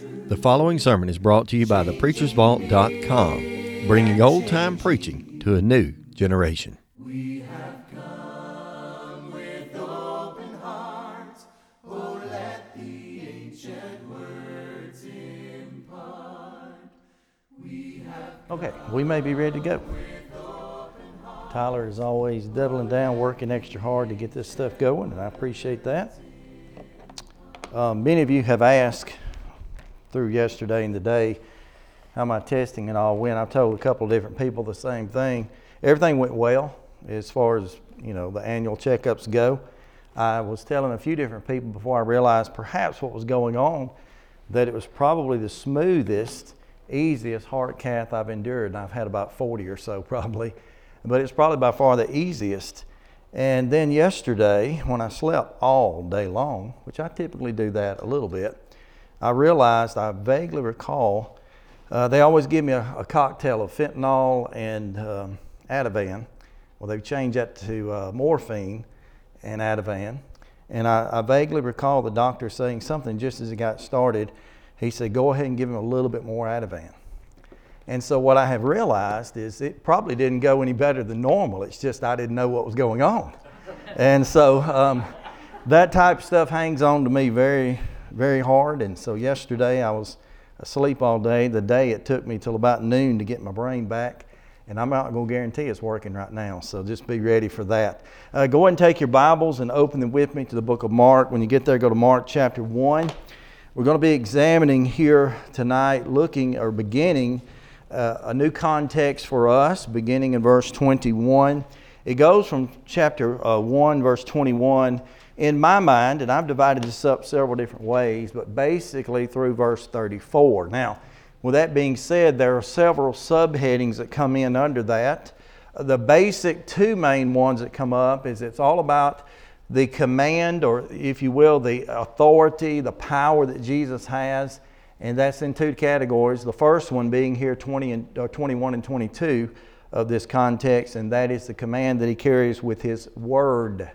The following sermon is brought to you by thepreachersvault.com, bringing old time preaching to a new generation. Okay, we may be ready to go. Tyler is always doubling down, working extra hard to get this stuff going, and I appreciate that. Um, many of you have asked through yesterday and today how my testing and all went. I've told a couple of different people the same thing. Everything went well as far as you know the annual checkups go. I was telling a few different people before I realized perhaps what was going on that it was probably the smoothest easiest heart cath I've endured, and I've had about 40 or so probably, but it's probably by far the easiest. And then yesterday, when I slept all day long, which I typically do that a little bit, I realized I vaguely recall uh, they always give me a, a, cocktail of fentanyl and um, Ativan. Well, they've changed that to uh, morphine and Ativan. And I, I vaguely recall the doctor saying something just as it got started he said, go ahead and give him a little bit more Ativan. And so what I have realized is it probably didn't go any better than normal. It's just I didn't know what was going on. and so um, that type of stuff hangs on to me very, very hard. And so yesterday I was asleep all day. The day it took me till about noon to get my brain back. And I'm not going to guarantee it's working right now. So just be ready for that. Uh, go ahead and take your Bibles and open them with me to the book of Mark. When you get there, go to Mark chapter 1. We're going to be examining here tonight, looking or beginning uh, a new context for us, beginning in verse 21. It goes from chapter uh, 1, verse 21, in my mind, and I've divided this up several different ways, but basically through verse 34. Now, with that being said, there are several subheadings that come in under that. The basic two main ones that come up is it's all about the command, or if you will, the authority, the power that Jesus has. And that's in two categories. The first one being here 20 and, uh, 21 and 22 of this context, and that is the command that he carries with his word.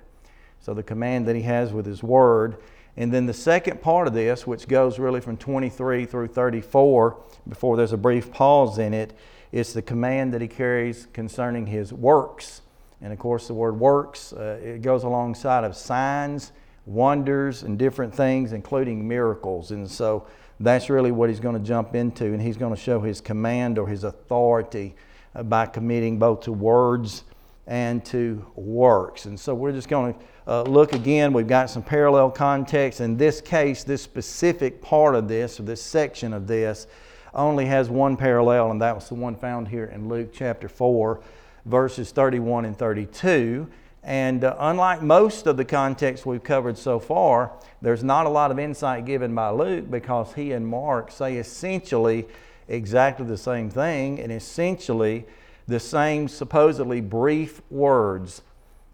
So the command that he has with his word. And then the second part of this, which goes really from 23 through 34, before there's a brief pause in it, is the command that he carries concerning his works. And of course, the word works, uh, it goes alongside of signs, wonders, and different things, including miracles. And so that's really what he's going to jump into. And he's going to show his command or his authority uh, by committing both to words and to works. And so we're just going to uh, look again. We've got some parallel context. In this case, this specific part of this, or this section of this, only has one parallel, and that was the one found here in Luke chapter 4 verses 31 and 32. And uh, unlike most of the context we've covered so far, there's not a lot of insight given by Luke because he and Mark say essentially exactly the same thing and essentially the same supposedly brief words.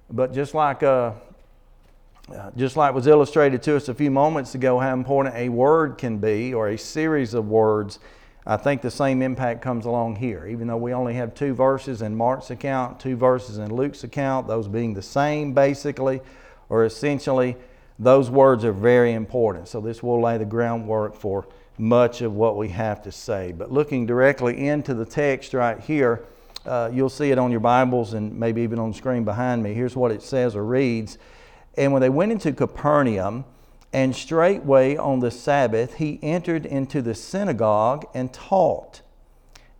But just like, uh, uh, just like was illustrated to us a few moments ago, how important a word can be or a series of words I think the same impact comes along here. Even though we only have two verses in Mark's account, two verses in Luke's account, those being the same basically, or essentially, those words are very important. So this will lay the groundwork for much of what we have to say. But looking directly into the text right here, uh, you'll see it on your Bibles and maybe even on the screen behind me. Here's what it says or reads. And when they went into Capernaum, and straightway on the Sabbath he entered into the synagogue and taught.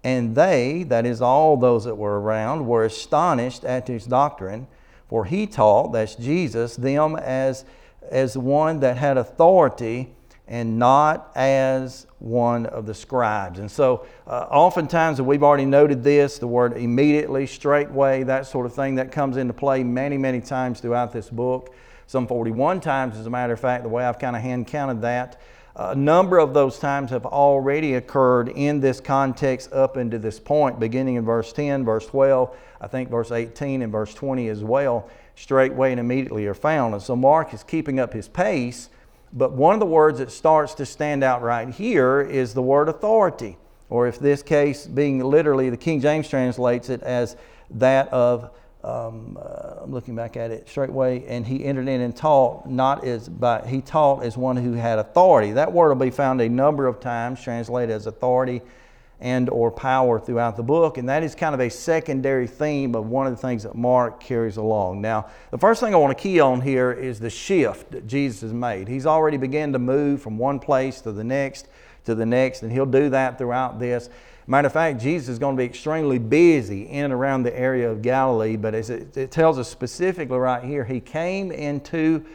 And they, that is, all those that were around, were astonished at his doctrine, for he taught, that's Jesus, them as, as one that had authority and not as one of the scribes. And so, uh, oftentimes, we've already noted this the word immediately, straightway, that sort of thing, that comes into play many, many times throughout this book some 41 times, as a matter of fact, the way I've kind of hand counted that. A number of those times have already occurred in this context up into this point, beginning in verse 10, verse 12, I think verse 18 and verse 20 as well, straightway and immediately are found. And so Mark is keeping up his pace, but one of the words that starts to stand out right here is the word authority, or if this case being literally, the King James translates it as that of um, uh, I'm looking back at it straightway, and he entered in and taught not as by he taught as one who had authority. That word will be found a number of times, translated as authority and or power throughout the book, and that is kind of a secondary theme of one of the things that Mark carries along. Now, the first thing I want to key on here is the shift that Jesus has made. He's already begun to move from one place to the next to the next, and he'll do that throughout this. Matter of fact, Jesus is going to be extremely busy in and around the area of Galilee, but as it, it tells us specifically right here, he came into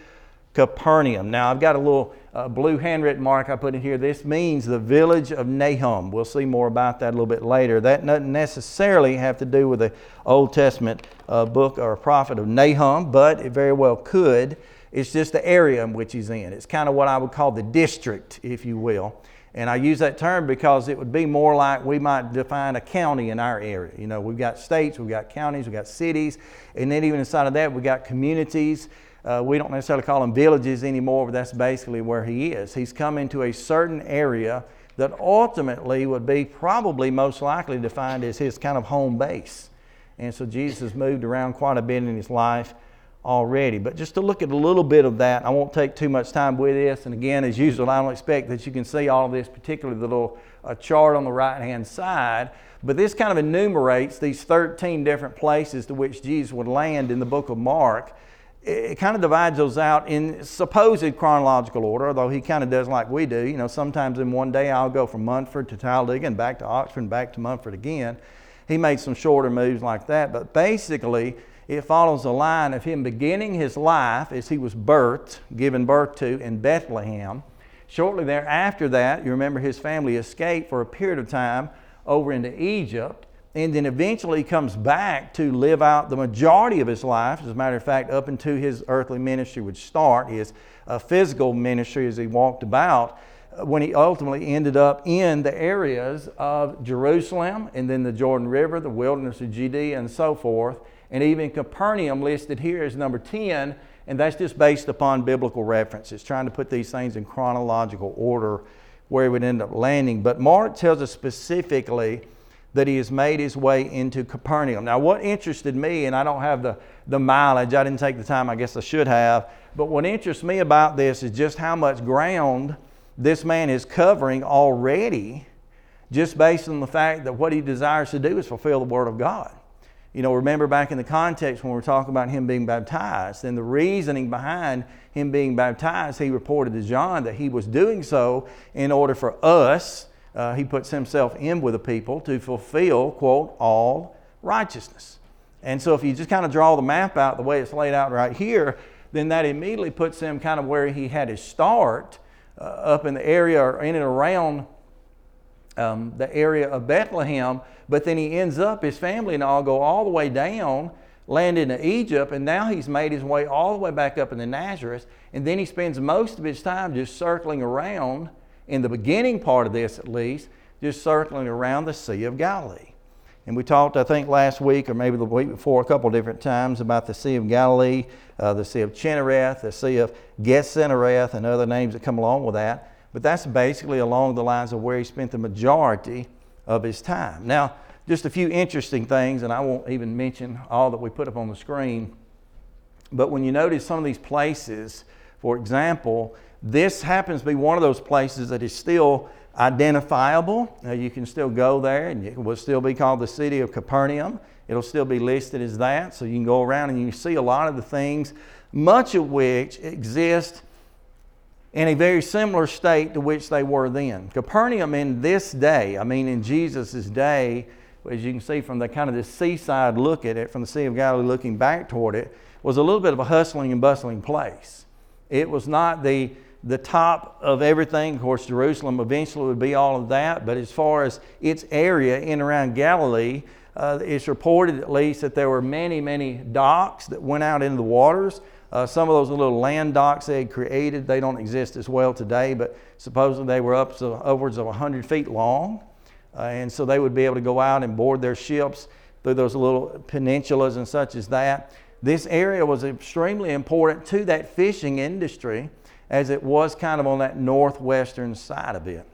Capernaum. Now, I've got a little uh, blue handwritten mark I put in here. This means the village of Nahum. We'll see more about that a little bit later. That doesn't necessarily have to do with the Old Testament uh, book or prophet of Nahum, but it very well could. It's just the area in which he's in. It's kind of what I would call the district, if you will. And I use that term because it would be more like we might define a county in our area. You know, we've got states, we've got counties, we've got cities, and then even inside of that, we've got communities. Uh, we don't necessarily call them villages anymore, but that's basically where he is. He's come into a certain area that ultimately would be probably most likely defined as his kind of home base. And so Jesus moved around quite a bit in his life already. But just to look at a little bit of that, I won't take too much time with this. And again, as usual, I don't expect that you can see all of this, particularly the little uh, chart on the right hand side. But this kind of enumerates these 13 different places to which Jesus would land in the book of Mark. It kind of divides those out in supposed chronological order, although he kind of does like we do. You know, sometimes in one day I'll go from Munford to Talladega and back to Oxford and back to Munford again. He made some shorter moves like that, but basically, it follows a line of him beginning his life as he was birthed, given birth to in Bethlehem. Shortly thereafter that, you remember his family escaped for a period of time over into Egypt, and then eventually he comes back to live out the majority of his life. As a matter of fact, up until his earthly ministry would start, his uh, physical ministry as he walked about, uh, when he ultimately ended up in the areas of Jerusalem and then the Jordan River, the wilderness of Judea, and so forth and even Capernaum listed here as number 10, and that's just based upon biblical references, trying to put these things in chronological order where he would end up landing. But Mark tells us specifically that he has made his way into Capernaum. Now, what interested me, and I don't have the, the mileage, I didn't take the time, I guess I should have, but what interests me about this is just how much ground this man is covering already, just based on the fact that what he desires to do is fulfill the Word of God. You know, remember back in the context when we are talking about him being baptized, and the reasoning behind him being baptized, he reported to John that he was doing so in order for us, uh, he puts himself in with the people to fulfill, quote, all righteousness. And so if you just kind of draw the map out the way it's laid out right here, then that immediately puts him kind of where he had his start uh, up in the area or in and around um, the area of Bethlehem, but then he ends up, his family and all go all the way down, land in Egypt, and now he's made his way all the way back up into Nazareth, and then he spends most of his time just circling around, in the beginning part of this at least, just circling around the Sea of Galilee. And we talked, I think, last week or maybe the week before, a couple different times about the Sea of Galilee, uh, the Sea of Chinnereth, the Sea of Gennesareth, and other names that come along with that. But that's basically along the lines of where he spent the majority of his time. Now, just a few interesting things, and I won't even mention all that we put up on the screen. But when you notice some of these places, for example, this happens to be one of those places that is still identifiable. You can still go there and it will still be called the city of Capernaum. It'll still be listed as that. So you can go around and you see a lot of the things, much of which exist in a very similar state to which they were then. Capernaum in this day, I mean in Jesus' day, as you can see from the kind of the seaside look at it, from the Sea of Galilee looking back toward it, was a little bit of a hustling and bustling place. It was not the, the top of everything. Of course, Jerusalem eventually would be all of that, but as far as its area in around Galilee, uh, it's reported at least that there were many, many docks that went out into the waters. Uh, some of those little land docks they had created, they don't exist as well today, but supposedly they were up to upwards of 100 feet long. Uh, and so they would be able to go out and board their ships through those little peninsulas and such as that. This area was extremely important to that fishing industry as it was kind of on that northwestern side of it.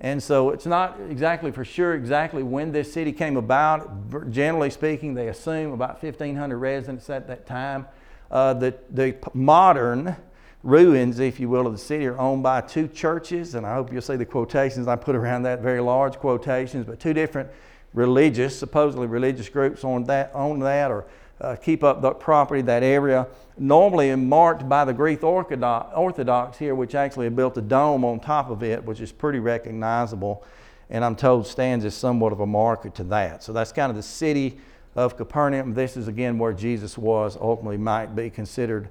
And so it's not exactly for sure exactly when this city came about. Generally speaking, they assume about 1,500 residents at that time. Uh, the, the modern ruins, if you will, of the city are owned by two churches, and I hope you'll see the quotations I put around that, very large quotations, but two different religious, supposedly religious groups on that, own that or uh, keep up the property, that area. Normally marked by the Greek Orthodox, here, which actually built a dome on top of it, which is pretty recognizable, and I'm told stands as somewhat of a marker to that. So that's kind of the city of Capernaum. This is again where Jesus was, ultimately might be considered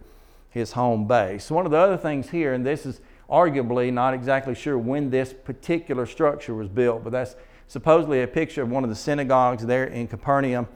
his home base. One of the other things here, and this is arguably not exactly sure when this particular structure was built, but that's supposedly a picture of one of the synagogues there in Capernaum.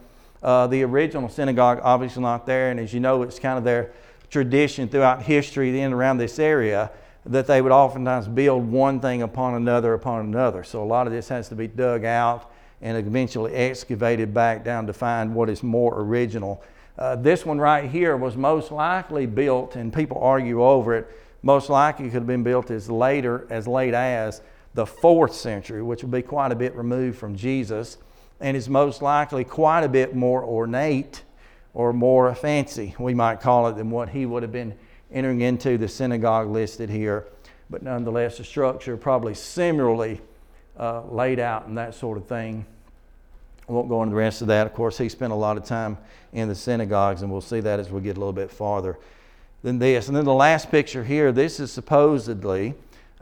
Uh, the original synagogue, obviously not there, and as you know, it's kind of their tradition throughout history in and around this area that they would oftentimes build one thing upon another upon another. So a lot of this has to be dug out and eventually excavated back down to find what is more original. Uh, this one right here was most likely built, and people argue over it, most likely could have been built as later, as late as the fourth century, which would be quite a bit removed from Jesus, and is most likely quite a bit more ornate or more fancy, we might call it, than what he would have been entering into the synagogue listed here. But nonetheless, the structure probably similarly uh, laid out and that sort of thing. I won't go into the rest of that. Of course, he spent a lot of time in the synagogues, and we'll see that as we get a little bit farther than this. And then the last picture here this is supposedly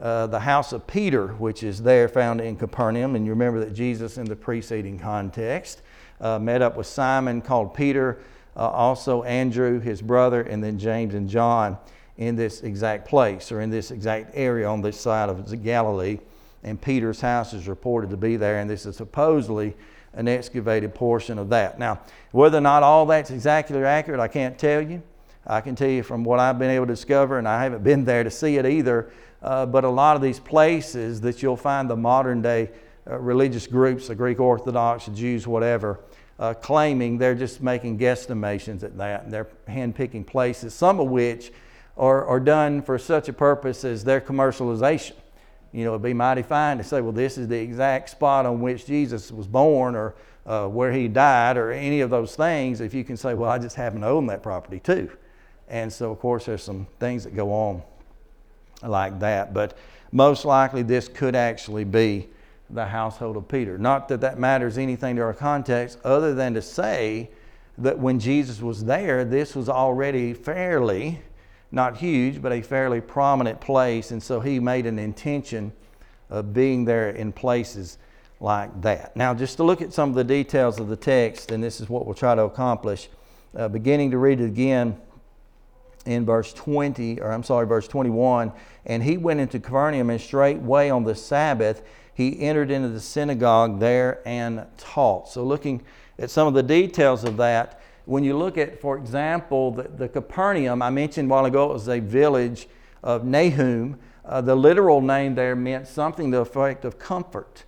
uh, the house of Peter, which is there found in Capernaum. And you remember that Jesus, in the preceding context, uh, met up with Simon called Peter, uh, also Andrew, his brother, and then James and John in this exact place or in this exact area on this side of Galilee. And Peter's house is reported to be there, and this is supposedly an excavated portion of that. Now, whether or not all that's exactly accurate, I can't tell you. I can tell you from what I've been able to discover, and I haven't been there to see it either, uh, but a lot of these places that you'll find the modern day uh, religious groups, the Greek Orthodox, the Jews, whatever, uh, claiming they're just making guesstimations at that. And they're handpicking places, some of which are, are done for such a purpose as their commercialization you know, it'd be mighty fine to say, well, this is the exact spot on which Jesus was born or uh, where he died or any of those things. If you can say, well, I just happen to own that property too. And so, of course, there's some things that go on like that. But most likely, this could actually be the household of Peter. Not that that matters anything to our context, other than to say that when Jesus was there, this was already fairly not huge, but a fairly prominent place. And so he made an intention of being there in places like that. Now, just to look at some of the details of the text, and this is what we'll try to accomplish. Uh, beginning to read it again in verse 20, or I'm sorry, verse 21. And he went into Capernaum, and straightway on the Sabbath he entered into the synagogue there and taught. So, looking at some of the details of that, when you look at, for example, the, the Capernaum, I mentioned a while ago it was a village of Nahum. Uh, the literal name there meant something to the effect of comfort.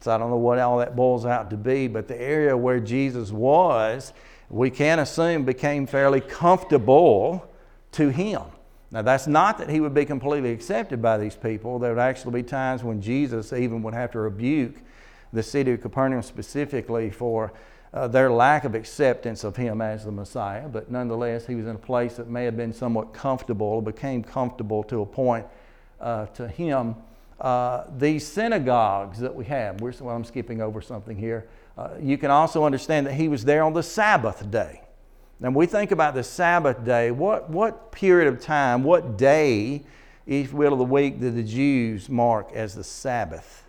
So I don't know what all that boils out to be, but the area where Jesus was, we can assume became fairly comfortable to him. Now, that's not that he would be completely accepted by these people. There would actually be times when Jesus even would have to rebuke the city of Capernaum specifically for uh, their lack of acceptance of him as the Messiah, but nonetheless, he was in a place that may have been somewhat comfortable, became comfortable to a point uh, to him. Uh, these synagogues that we have, well, I'm skipping over something here. Uh, you can also understand that he was there on the Sabbath day. When we think about the Sabbath day, what, what period of time, what day, you will, of the week did the Jews mark as the Sabbath?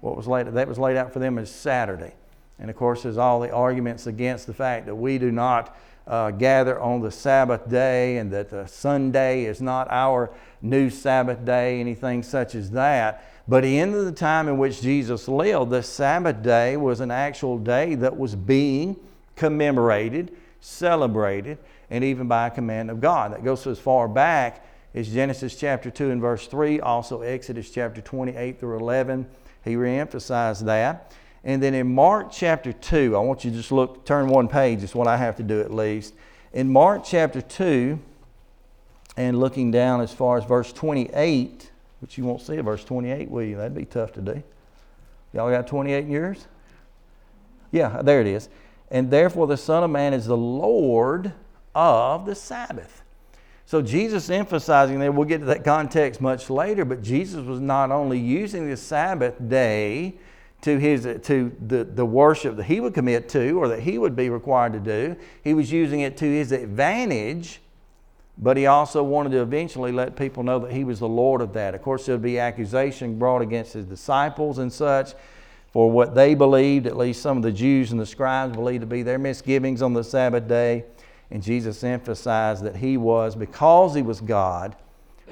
What was laid, that was laid out for them as Saturday. And of course, there's all the arguments against the fact that we do not uh, gather on the Sabbath day and that the Sunday is not our new Sabbath day, anything such as that. But in the time in which Jesus lived, the Sabbath day was an actual day that was being commemorated, celebrated, and even by a command of God. That goes as far back as Genesis chapter 2 and verse 3, also Exodus chapter 28 through 11. He reemphasized that. And then in Mark chapter 2, I want you to just look, turn one page, is what I have to do at least. In Mark chapter 2, and looking down as far as verse 28, which you won't see verse 28, will you? That'd be tough to do. Y'all got 28 years? Yeah, there it is. And therefore, the Son of Man is the Lord of the Sabbath. So, Jesus emphasizing there, we'll get to that context much later, but Jesus was not only using the Sabbath day to, his, to the, the worship that he would commit to or that he would be required to do, he was using it to his advantage, but he also wanted to eventually let people know that he was the Lord of that. Of course, there would be accusation brought against his disciples and such for what they believed, at least some of the Jews and the scribes believed to be their misgivings on the Sabbath day. And Jesus emphasized that he was, because he was God,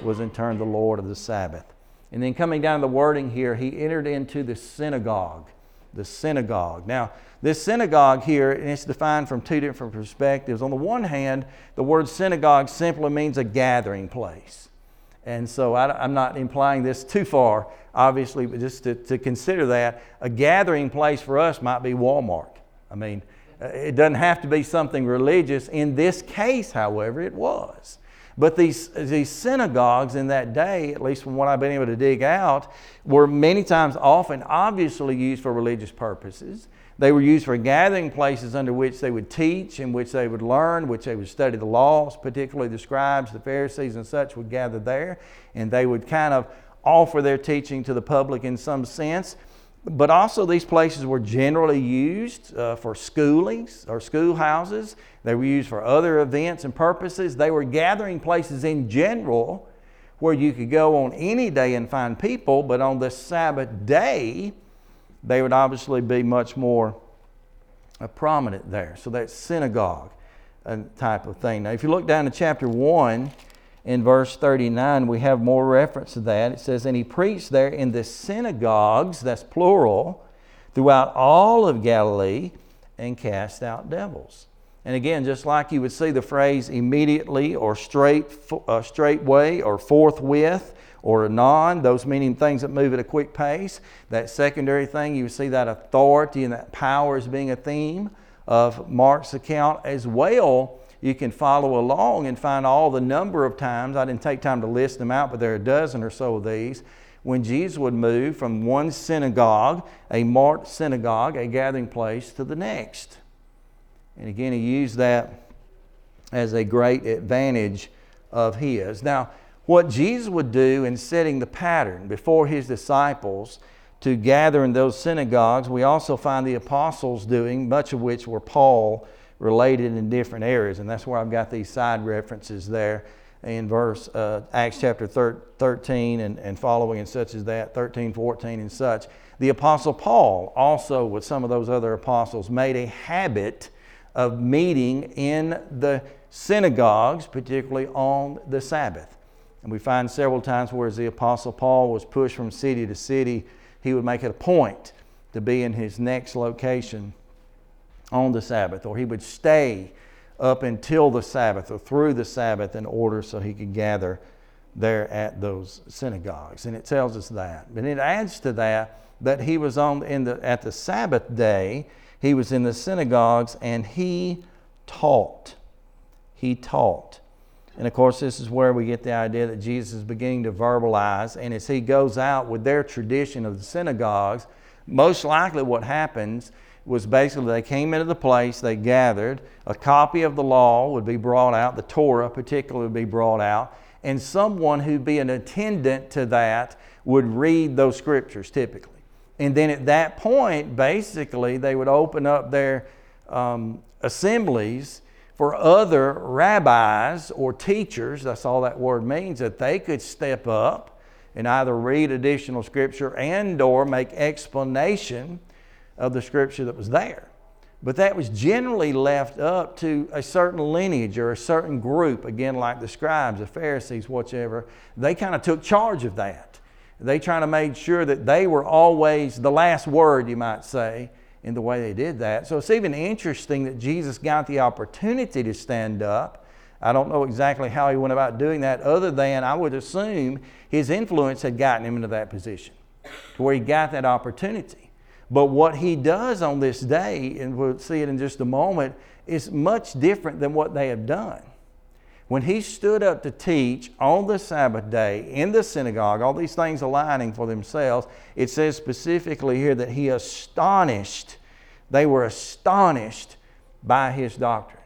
was in turn the Lord of the Sabbath. And then coming down to the wording here, he entered into the synagogue. The synagogue. Now, this synagogue here, and it's defined from two different perspectives. On the one hand, the word synagogue simply means a gathering place. And so I, am not implying this too far, obviously, but just to, to consider that a gathering place for us might be Walmart. I mean, uh, it doesn't have to be something religious. In this case, however, it was. But these, these synagogues in that day, at least from what I've been able to dig out, were many times often obviously used for religious purposes. They were used for gathering places under which they would teach, in which they would learn, which they would study the laws, particularly the scribes, the Pharisees, and such would gather there, and they would kind of offer their teaching to the public in some sense. But also, these places were generally used uh, for schoolings or schoolhouses. They were used for other events and purposes. They were gathering places in general where you could go on any day and find people, but on the Sabbath day, they would obviously be much more uh, prominent there. So that's synagogue uh, type of thing. Now, if you look down to chapter 1, in verse 39, we have more reference to that. It says, And he preached there in the synagogues, that's plural, throughout all of Galilee and cast out devils. And again, just like you would see the phrase immediately or straight, uh, straightway or forthwith or anon, those meaning things that move at a quick pace. That secondary thing, you see that authority and that power as being a theme of Mark's account as well you can follow along and find all the number of times. I didn't take time to list them out, but there are a dozen or so of these. When Jesus would move from one synagogue, a marked synagogue, a gathering place, to the next. And again, he used that as a great advantage of his. Now, what Jesus would do in setting the pattern before his disciples to gather in those synagogues, we also find the apostles doing, much of which were Paul related in different areas. And that's where I've got these side references there in verse uh, Acts chapter 13 and, and following and such as that, 13, 14 and such. The Apostle Paul also, with some of those other apostles, made a habit of meeting in the synagogues, particularly on the Sabbath. And we find several times where as the Apostle Paul was pushed from city to city, he would make it a point to be in his next location on the Sabbath, or he would stay up until the Sabbath or through the Sabbath in order so he could gather there at those synagogues. And it tells us that. But it adds to that that he was on in the at the Sabbath day, he was in the synagogues and he taught. He taught. And of course, this is where we get the idea that Jesus is beginning to verbalize. And as he goes out with their tradition of the synagogues, most likely what happens was basically they came into the place, they gathered, a copy of the law would be brought out, the Torah particularly would be brought out, and someone who'd be an attendant to that would read those scriptures typically. And then at that point, basically, they would open up their um, assemblies for other rabbis or teachers, that's all that word means, that they could step up and either read additional scripture and or make explanation of the scripture that was there. But that was generally left up to a certain lineage or a certain group, again, like the scribes, the Pharisees, whatever. They kind of took charge of that. They trying to make sure that they were always the last word, you might say, in the way they did that. So it's even interesting that Jesus got the opportunity to stand up. I don't know exactly how he went about doing that, other than I would assume his influence had gotten him into that position, to where he got that opportunity. But what he does on this day, and we'll see it in just a moment, is much different than what they have done. when he stood up to teach on the Sabbath day in the synagogue, all these things aligning for themselves, it says specifically here that he astonished, they were astonished by his doctrine.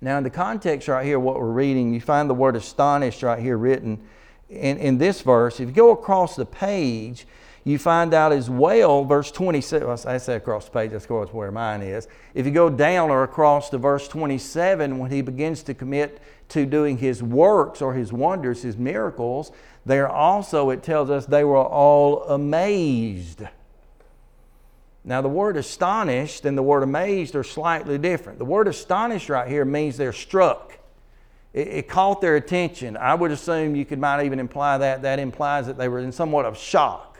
Now, in the context right here, what we're reading, you find the word astonished right here written in, in this verse. If you go across the page, you find out as well, verse 27, I say across the page, that's course where mine is. If you go down or across to verse 27, when he begins to commit to doing his works or his wonders, his miracles, there also it tells us they were all amazed. Now, the word astonished and the word amazed are slightly different. The word astonished right here means they're struck. It, it, caught their attention. I would assume you could might even imply that. That implies that they were in somewhat of shock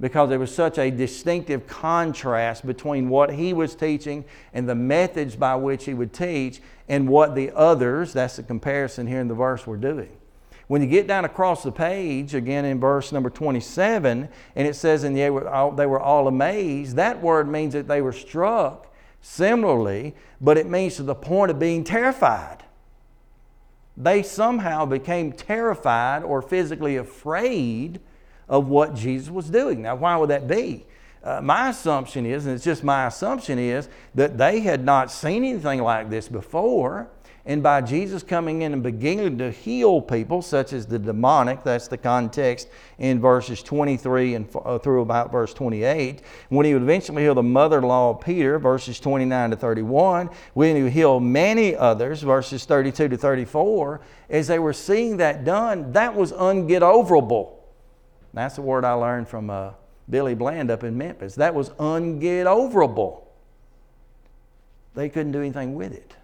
because there was such a distinctive contrast between what he was teaching and the methods by which he would teach and what the others, that's the comparison here in the verse, were doing. When you get down across the page, again in verse number 27, and it says, and they were all, they were all amazed, that word means that they were struck similarly, but it means to the point of being terrified. They somehow became terrified or physically afraid of what Jesus was doing. Now, why would that be? Uh, my assumption is, and it's just my assumption is, that they had not seen anything like this before. And by Jesus coming in and beginning to heal people, such as the demonic, that's the context in verses 23 and uh, through about verse 28. When he would eventually heal the mother in law of Peter, verses 29 to 31. When he would heal many others, verses 32 to 34. As they were seeing that done, that was unget-overable. That's the word I learned from uh, Billy Bland up in Memphis. That was unget-overable. They couldn't do anything with it.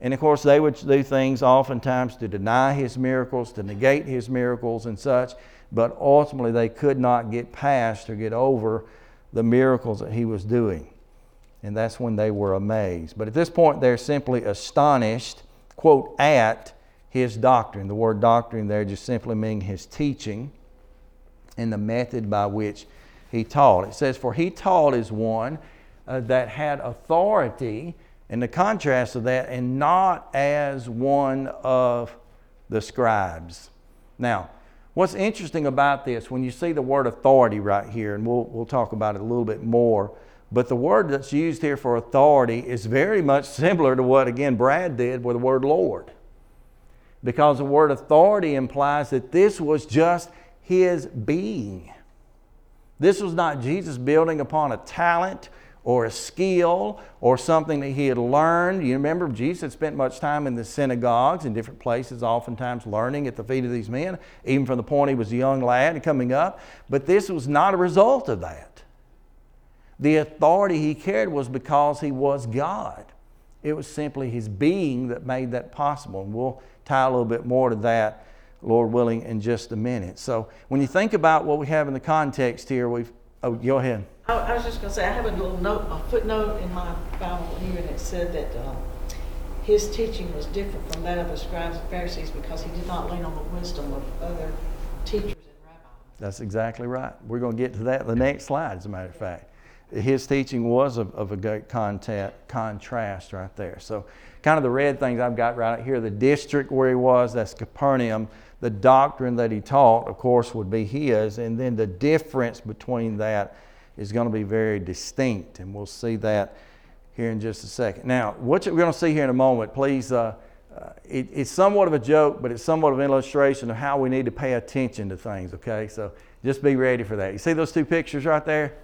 And of course, they would do things oftentimes to deny his miracles, to negate his miracles and such, but ultimately they could not get past or get over the miracles that he was doing. And that's when they were amazed. But at this point, they're simply astonished, quote, at his doctrine. The word doctrine there just simply meaning his teaching and the method by which he taught. It says, For he taught as one uh, that had authority, and the contrast of that, and not as one of the scribes. Now, what's interesting about this, when you see the word authority right here, and we'll, we'll talk about it a little bit more, but the word that's used here for authority is very much similar to what, again, Brad did with the word Lord. Because the word authority implies that this was just his being. This was not Jesus building upon a talent or a skill or something that he had learned. You remember, Jesus had spent much time in the synagogues in different places, oftentimes learning at the feet of these men, even from the point he was a young lad coming up. But this was not a result of that. The authority he carried was because he was God. It was simply his being that made that possible. And we'll tie a little bit more to that Lord willing, in just a minute. So when you think about what we have in the context here, we've, oh, go ahead. I, I was just going to say, I have a little note, a footnote in my Bible here, and it said that uh, his teaching was different from that of the scribes and Pharisees because he did not lean on the wisdom of other teachers and rabbis. That's exactly right. We're going to get to that in the next slide, as a matter of fact. His teaching was of, of a great contact, contrast right there. So, kind of the red things I've got right here the district where he was, that's Capernaum the doctrine that he taught, of course, would be his, and then the difference between that is going to be very distinct, and we'll see that here in just a second. Now, what we're going to see here in a moment, please, uh, uh, it, it's somewhat of a joke, but it's somewhat of an illustration of how we need to pay attention to things, okay? So just be ready for that. You see those two pictures right there?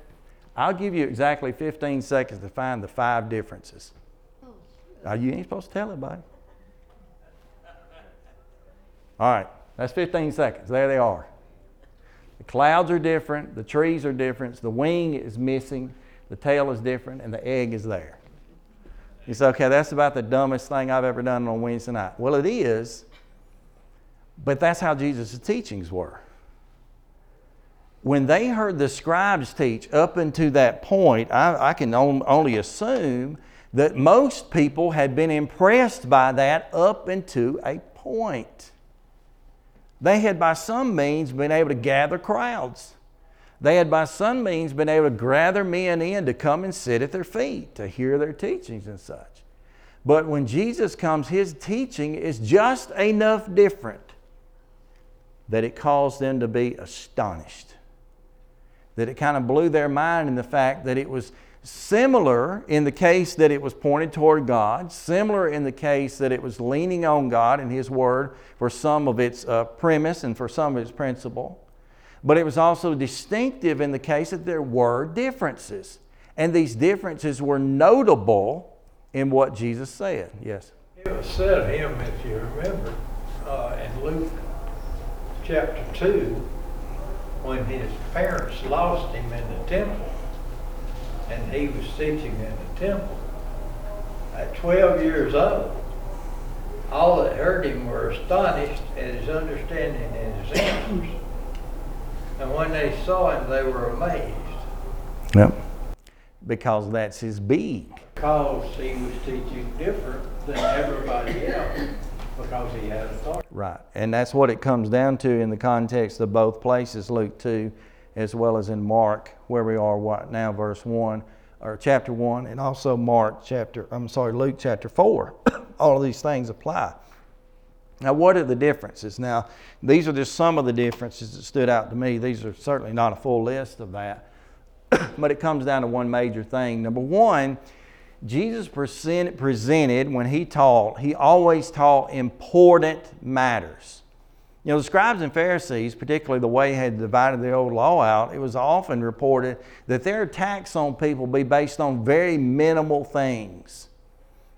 I'll give you exactly 15 seconds to find the five differences. Uh, you ain't supposed to tell anybody. All right. That's 15 seconds. There they are. The clouds are different, the trees are different, the wing is missing, the tail is different, and the egg is there. You say, okay, that's about the dumbest thing I've ever done on Wednesday night. Well, it is, but that's how Jesus' teachings were. When they heard the scribes teach up until that point, I, I can only assume that most people had been impressed by that up until a point. They had by some means been able to gather crowds. They had by some means been able to gather men in to come and sit at their feet to hear their teachings and such. But when Jesus comes, his teaching is just enough different that it caused them to be astonished. That it kind of blew their mind in the fact that it was similar in the case that it was pointed toward God, similar in the case that it was leaning on God and His Word for some of its uh, premise and for some of its principle. But it was also distinctive in the case that there were differences. And these differences were notable in what Jesus said. Yes? It was said of him, if you remember, uh, in Luke chapter 2, when his parents lost him in the temple, and he was teaching in the temple. At 12 years old, all that heard him were astonished at his understanding and his answers. And when they saw him, they were amazed. Yep. Because that's his being. Because he was teaching different than everybody else, because he had authority. Right. And that's what it comes down to in the context of both places, Luke 2 as well as in Mark, where we are right now, verse 1 or chapter 1, and also Mark chapter, I'm sorry, Luke chapter 4. All of these things apply. Now, what are the differences? Now, these are just some of the differences that stood out to me. These are certainly not a full list of that, but it comes down to one major thing. Number one, Jesus presented when he taught, he always taught important matters. You know, the scribes and Pharisees, particularly the way they had divided the old law out, it was often reported that their attacks on people be based on very minimal things.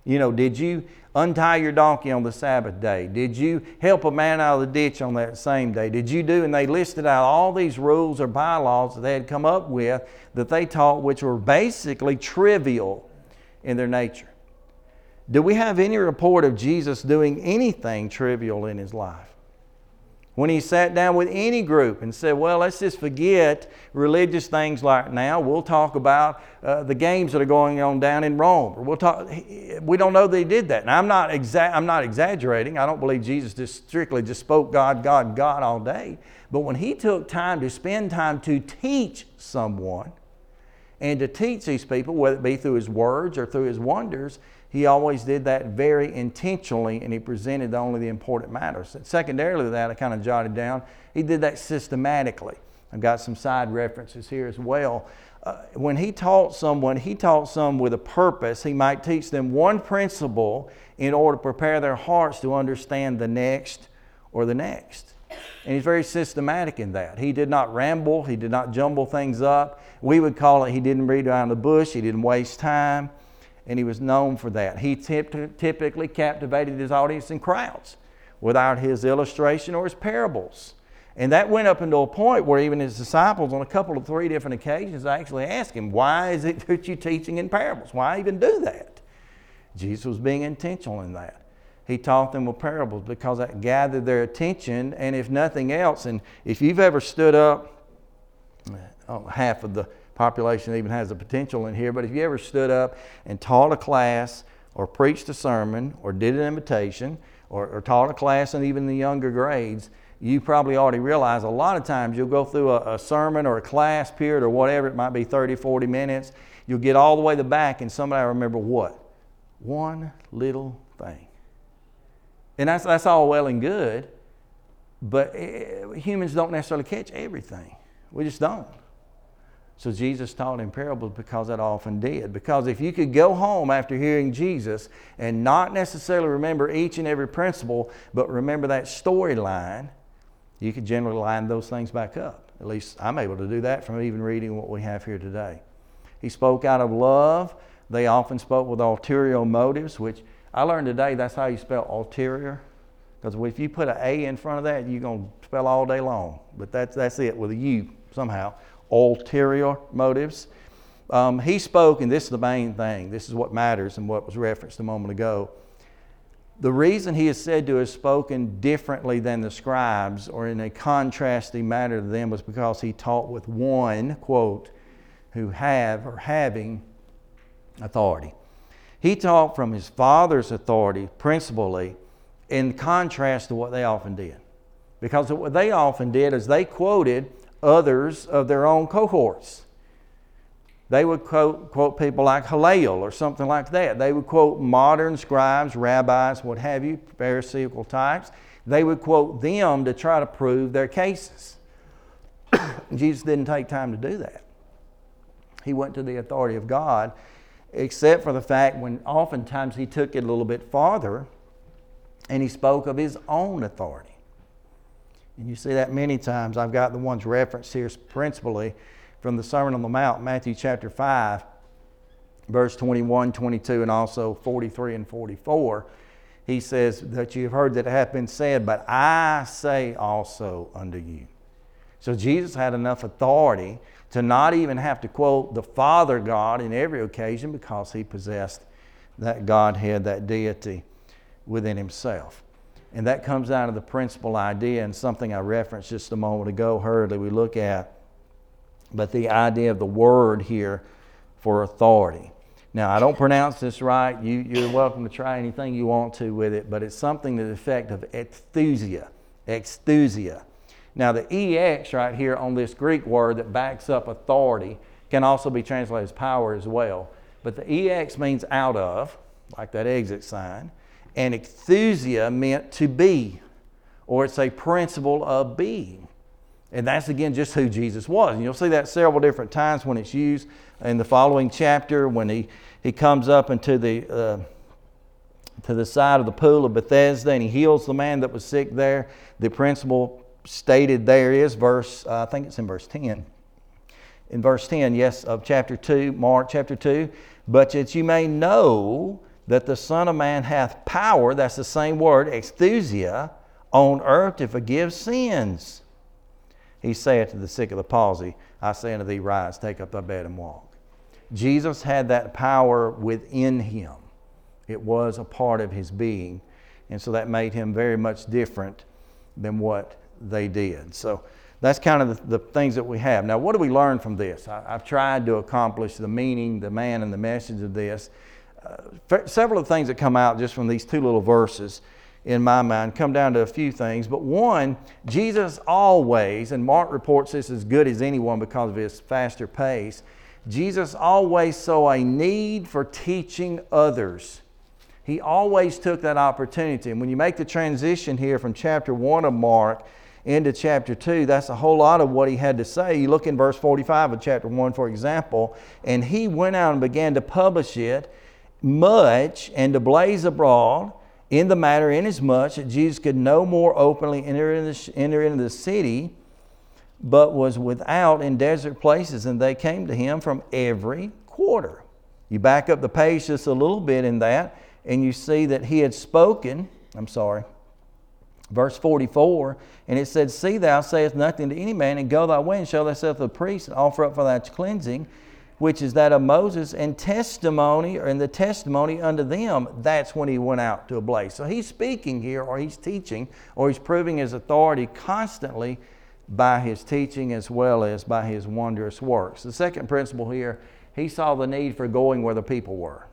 You know, did you untie your donkey on the Sabbath day? Did you help a man out of the ditch on that same day? Did you do? And they listed out all these rules or bylaws that they had come up with that they taught, which were basically trivial in their nature. Do we have any report of Jesus doing anything trivial in his life? When he sat down with any group and said, Well, let's just forget religious things like now. We'll talk about uh, the games that are going on down in Rome. Or we'll talk, we don't know that he did that. Now, I'm not, exa- I'm not exaggerating. I don't believe Jesus just strictly just spoke God, God, God all day. But when he took time to spend time to teach someone and to teach these people, whether it be through his words or through his wonders, he always did that very intentionally and he presented only the important matters. And secondarily to that, I kind of jotted down, he did that systematically. I've got some side references here as well. Uh, when he taught someone, he taught some with a purpose. He might teach them one principle in order to prepare their hearts to understand the next or the next. And he's very systematic in that. He did not ramble, he did not jumble things up. We would call it he didn't read around the bush, he didn't waste time and he was known for that. He typically captivated his audience in crowds without his illustration or his parables. And that went up into a point where even his disciples, on a couple of three different occasions, actually asked him, Why is it that you're teaching in parables? Why even do that? Jesus was being intentional in that. He taught them with parables because that gathered their attention, and if nothing else, and if you've ever stood up, oh, half of the population even has the potential in here, but if you ever stood up and taught a class or preached a sermon or did an invitation or, or taught a class in even the younger grades, you probably already realize a lot of times you'll go through a, a, sermon or a class period or whatever, it might be 30, 40 minutes. You'll get all the way to the back and somebody will remember what? One little thing. And that's, that's all well and good, but eh, humans don't necessarily catch everything. We just don't. So Jesus taught in parables because that often did. Because if you could go home after hearing Jesus and not necessarily remember each and every principle, but remember that storyline, you could generally line those things back up. At least I'm able to do that from even reading what we have here today. He spoke out of love. They often spoke with ulterior motives, which I learned today that's how you spell ulterior. Because if you put an A in front of that, you're going to spell all day long. But that's, that's it with a U somehow ulterior motives. Um, he spoke, and this is the main thing, this is what matters and what was referenced a moment ago. The reason he is said to have spoken differently than the scribes or in a contrasting manner to them was because he taught with one, quote, who have or having authority. He taught from his father's authority principally in contrast to what they often did. Because what they often did is they quoted others of their own cohorts. They would quote, quote people like Hillel or something like that. They would quote modern scribes, rabbis, what have you, Pharisaical types. They would quote them to try to prove their cases. Jesus didn't take time to do that. He went to the authority of God, except for the fact when oftentimes he took it a little bit farther and he spoke of his own authority. And you see that many times. I've got the ones referenced here principally from the Sermon on the Mount, Matthew chapter 5, verse 21, 22, and also 43 and 44. He says that you have heard that it hath been said, but I say also unto you. So Jesus had enough authority to not even have to quote the Father God in every occasion because he possessed that Godhead, that deity within himself. And that comes out of the principal idea and something I referenced just a moment ago, hurriedly we look at. But the idea of the word here for authority. Now, I don't pronounce this right. You, you're welcome to try anything you want to with it, but it's something to the effect of exousia. Exousia. Now, the EX right here on this Greek word that backs up authority can also be translated as power as well. But the EX means out of, like that exit sign and exousia meant to be, or it's a principle of being. And that's again just who Jesus was. And you'll see that several different times when it's used in the following chapter when he, he comes up into the, uh, to the side of the pool of Bethesda and he heals the man that was sick there. The principle stated there is verse, uh, I think it's in verse 10. In verse 10, yes, of chapter 2, Mark chapter 2, but that you may know that the Son of Man hath power, that's the same word, exousia, on earth to forgive sins. He saith to the sick of the palsy, I say unto thee, rise, take up thy bed and walk. Jesus had that power within him. It was a part of his being. And so that made him very much different than what they did. So that's kind of the, the things that we have. Now, what do we learn from this? I, I've tried to accomplish the meaning, the man, and the message of this several of the things that come out just from these two little verses in my mind come down to a few things. But one, Jesus always, and Mark reports this as good as anyone because of his faster pace, Jesus always saw a need for teaching others. He always took that opportunity. And when you make the transition here from chapter 1 of Mark into chapter 2, that's a whole lot of what he had to say. You look in verse 45 of chapter 1, for example, and he went out and began to publish it much and to blaze abroad in the matter, inasmuch that Jesus could no more openly enter into, the, enter into the city, but was without in desert places, and they came to him from every quarter. You back up the page just a little bit in that, and you see that he had spoken. I'm sorry. Verse 44, and it said, See, thou sayest nothing to any man, and go thy way, and show thyself to the priest, and offer up for thy cleansing which is that of Moses, and testimony, or in the testimony unto them, that's when he went out to a blaze. So he's speaking here, or he's teaching, or he's proving his authority constantly by his teaching as well as by his wondrous works. The second principle here, he saw the need for going where the people were.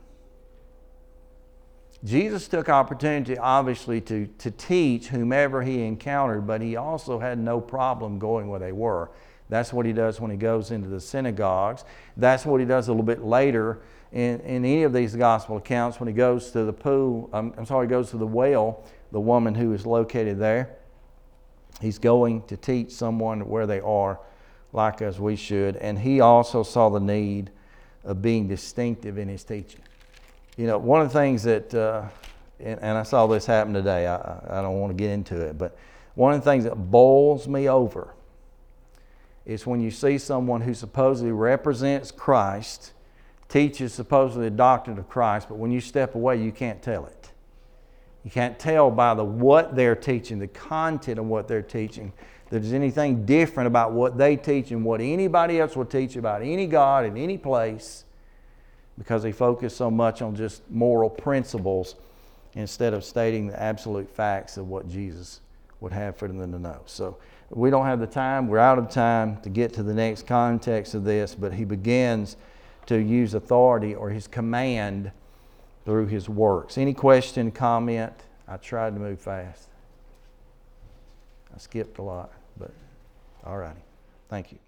Jesus took opportunity, obviously, to, to teach whomever he encountered, but he also had no problem going where they were. That's what he does when he goes into the synagogues. That's what he does a little bit later in, in any of these gospel accounts when he goes to the pool. Um, I'm sorry, he goes to the well, the woman who is located there. He's going to teach someone where they are, like as we should. And he also saw the need of being distinctive in his teaching. You know, one of the things that, uh, and, and, I saw this happen today, I, I don't want to get into it, but one of the things that boils me over is when you see someone who supposedly represents Christ, teaches supposedly the doctrine of Christ, but when you step away, you can't tell it. You can't tell by the what they're teaching, the content of what they're teaching, that there's anything different about what they teach and what anybody else will teach about any God in any place because they focus so much on just moral principles instead of stating the absolute facts of what Jesus would have for them to know. So we don't have the time, we're out of time to get to the next context of this, but he begins to use authority or his command through his works. Any question, comment? I tried to move fast. I skipped a lot, but all righty. Thank you.